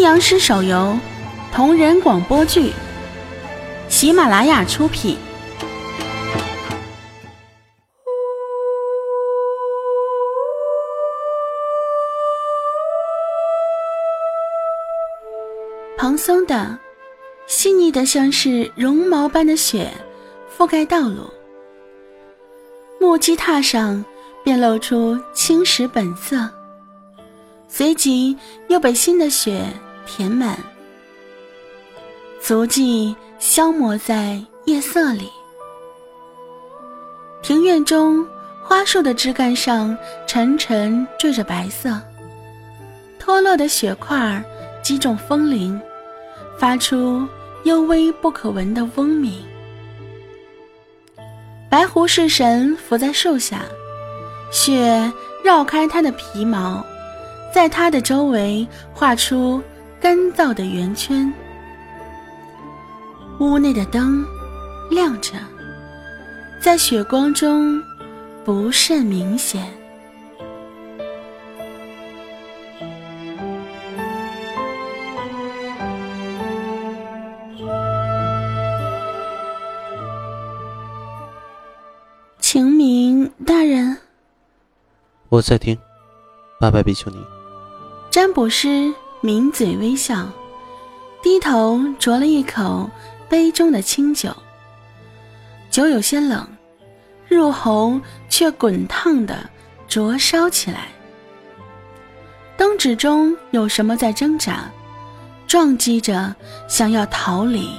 阴阳师手游，同人广播剧，喜马拉雅出品。蓬松的、细腻的，像是绒毛般的雪，覆盖道路。木屐踏上，便露出青石本色。随即又被新的雪填满，足迹消磨在夜色里。庭院中，花树的枝干上沉沉缀着白色，脱落的雪块击中风铃，发出幽微不可闻的嗡鸣。白狐式神伏在树下，雪绕开它的皮毛。在它的周围画出干燥的圆圈。屋内的灯亮着，在雪光中不甚明显。晴明大人，我在听，八拜比丘尼。占卜师抿嘴微笑，低头啄了一口杯中的清酒。酒有些冷，入喉却滚烫的灼烧起来。灯纸中有什么在挣扎，撞击着，想要逃离。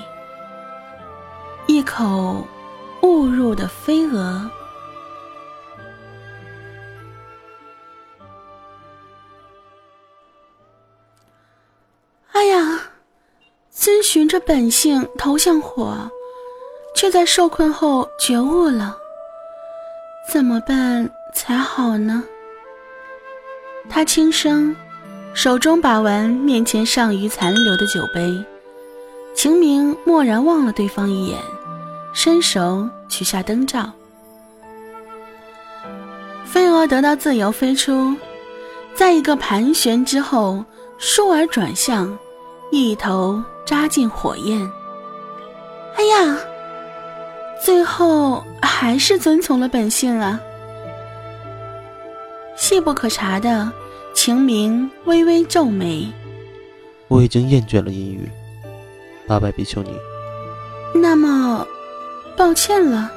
一口误入的飞蛾。循着本性投向火，却在受困后觉悟了，怎么办才好呢？他轻声，手中把玩面前尚余残留的酒杯。秦明蓦然望了对方一眼，伸手取下灯罩。飞蛾得到自由飞出，在一个盘旋之后，倏而转向。一头扎进火焰。哎呀，最后还是遵从了本性啊！细不可察的晴明微微皱眉。我已经厌倦了阴雨，八百比丘尼。那么，抱歉了。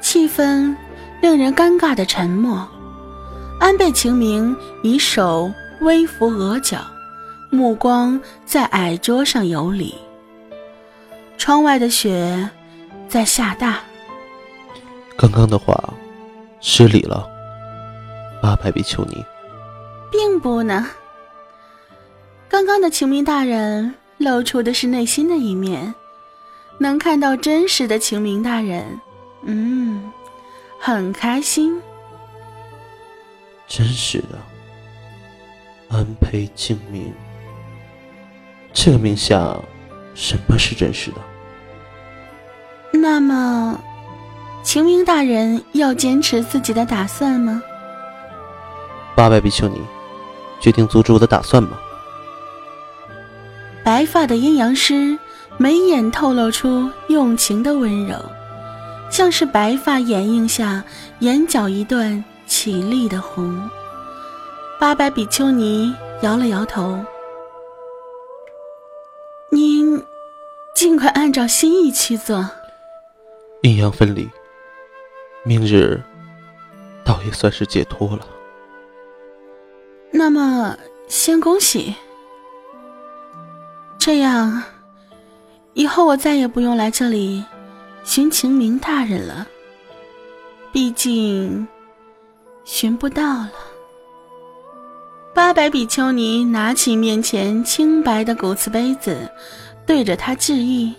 气氛令人尴尬的沉默。安倍晴明以手。微扶额角，目光在矮桌上游离。窗外的雪在下大。刚刚的话，失礼了，八百比丘尼。并不呢。刚刚的晴明大人露出的是内心的一面，能看到真实的晴明大人，嗯，很开心。真实的。安培静明，这个名下，什么是真实的？那么，秦明大人要坚持自己的打算吗？八百比丘尼，决定阻止我的打算吗？白发的阴阳师眉眼透露出用情的温柔，像是白发掩映下眼角一段绮丽的红。八百比丘尼摇了摇头：“您尽快按照心意去做。阴阳分离，明日倒也算是解脱了。那么，先恭喜。这样，以后我再也不用来这里寻秦明大人了。毕竟，寻不到了。”八百比丘尼拿起面前清白的骨瓷杯子，对着他致意。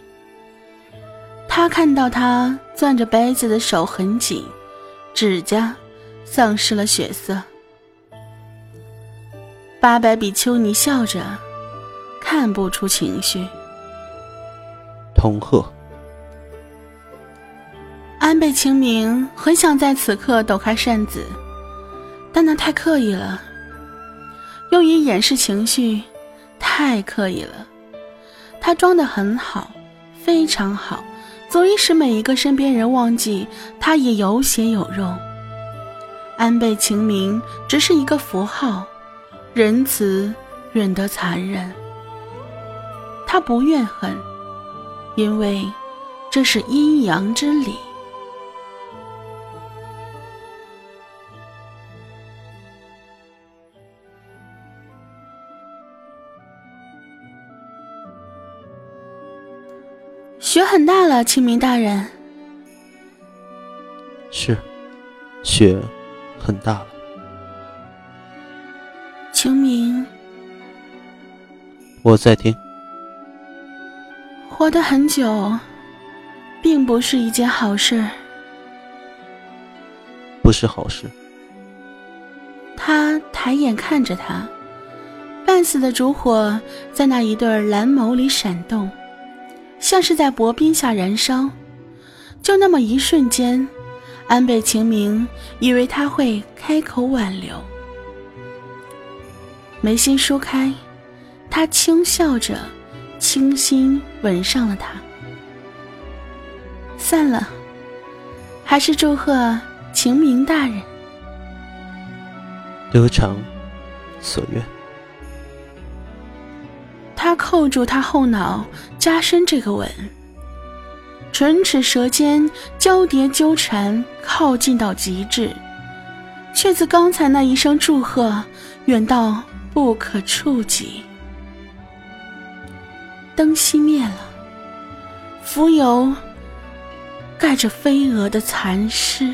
他看到他攥着杯子的手很紧，指甲丧失了血色。八百比丘尼笑着，看不出情绪。通贺。安倍晴明很想在此刻抖开扇子，但那太刻意了。用以掩饰情绪，太刻意了。他装得很好，非常好，足以使每一个身边人忘记他也有血有肉。安倍晴明只是一个符号，仁慈忍得残忍。他不怨恨，因为这是阴阳之理。雪很大了，清明大人。是，雪很大了。清明，我在听。活得很久，并不是一件好事。不是好事。他抬眼看着他，半死的烛火在那一对蓝眸里闪动。像是在薄冰下燃烧，就那么一瞬间，安倍晴明以为他会开口挽留，眉心舒开，他轻笑着，轻轻吻上了她。散了，还是祝贺晴明大人。得偿所愿。扣住他后脑，加深这个吻。唇齿舌尖交叠纠缠，靠近到极致，却自刚才那一声祝贺，远到不可触及。灯熄灭了，浮游盖着飞蛾的残尸。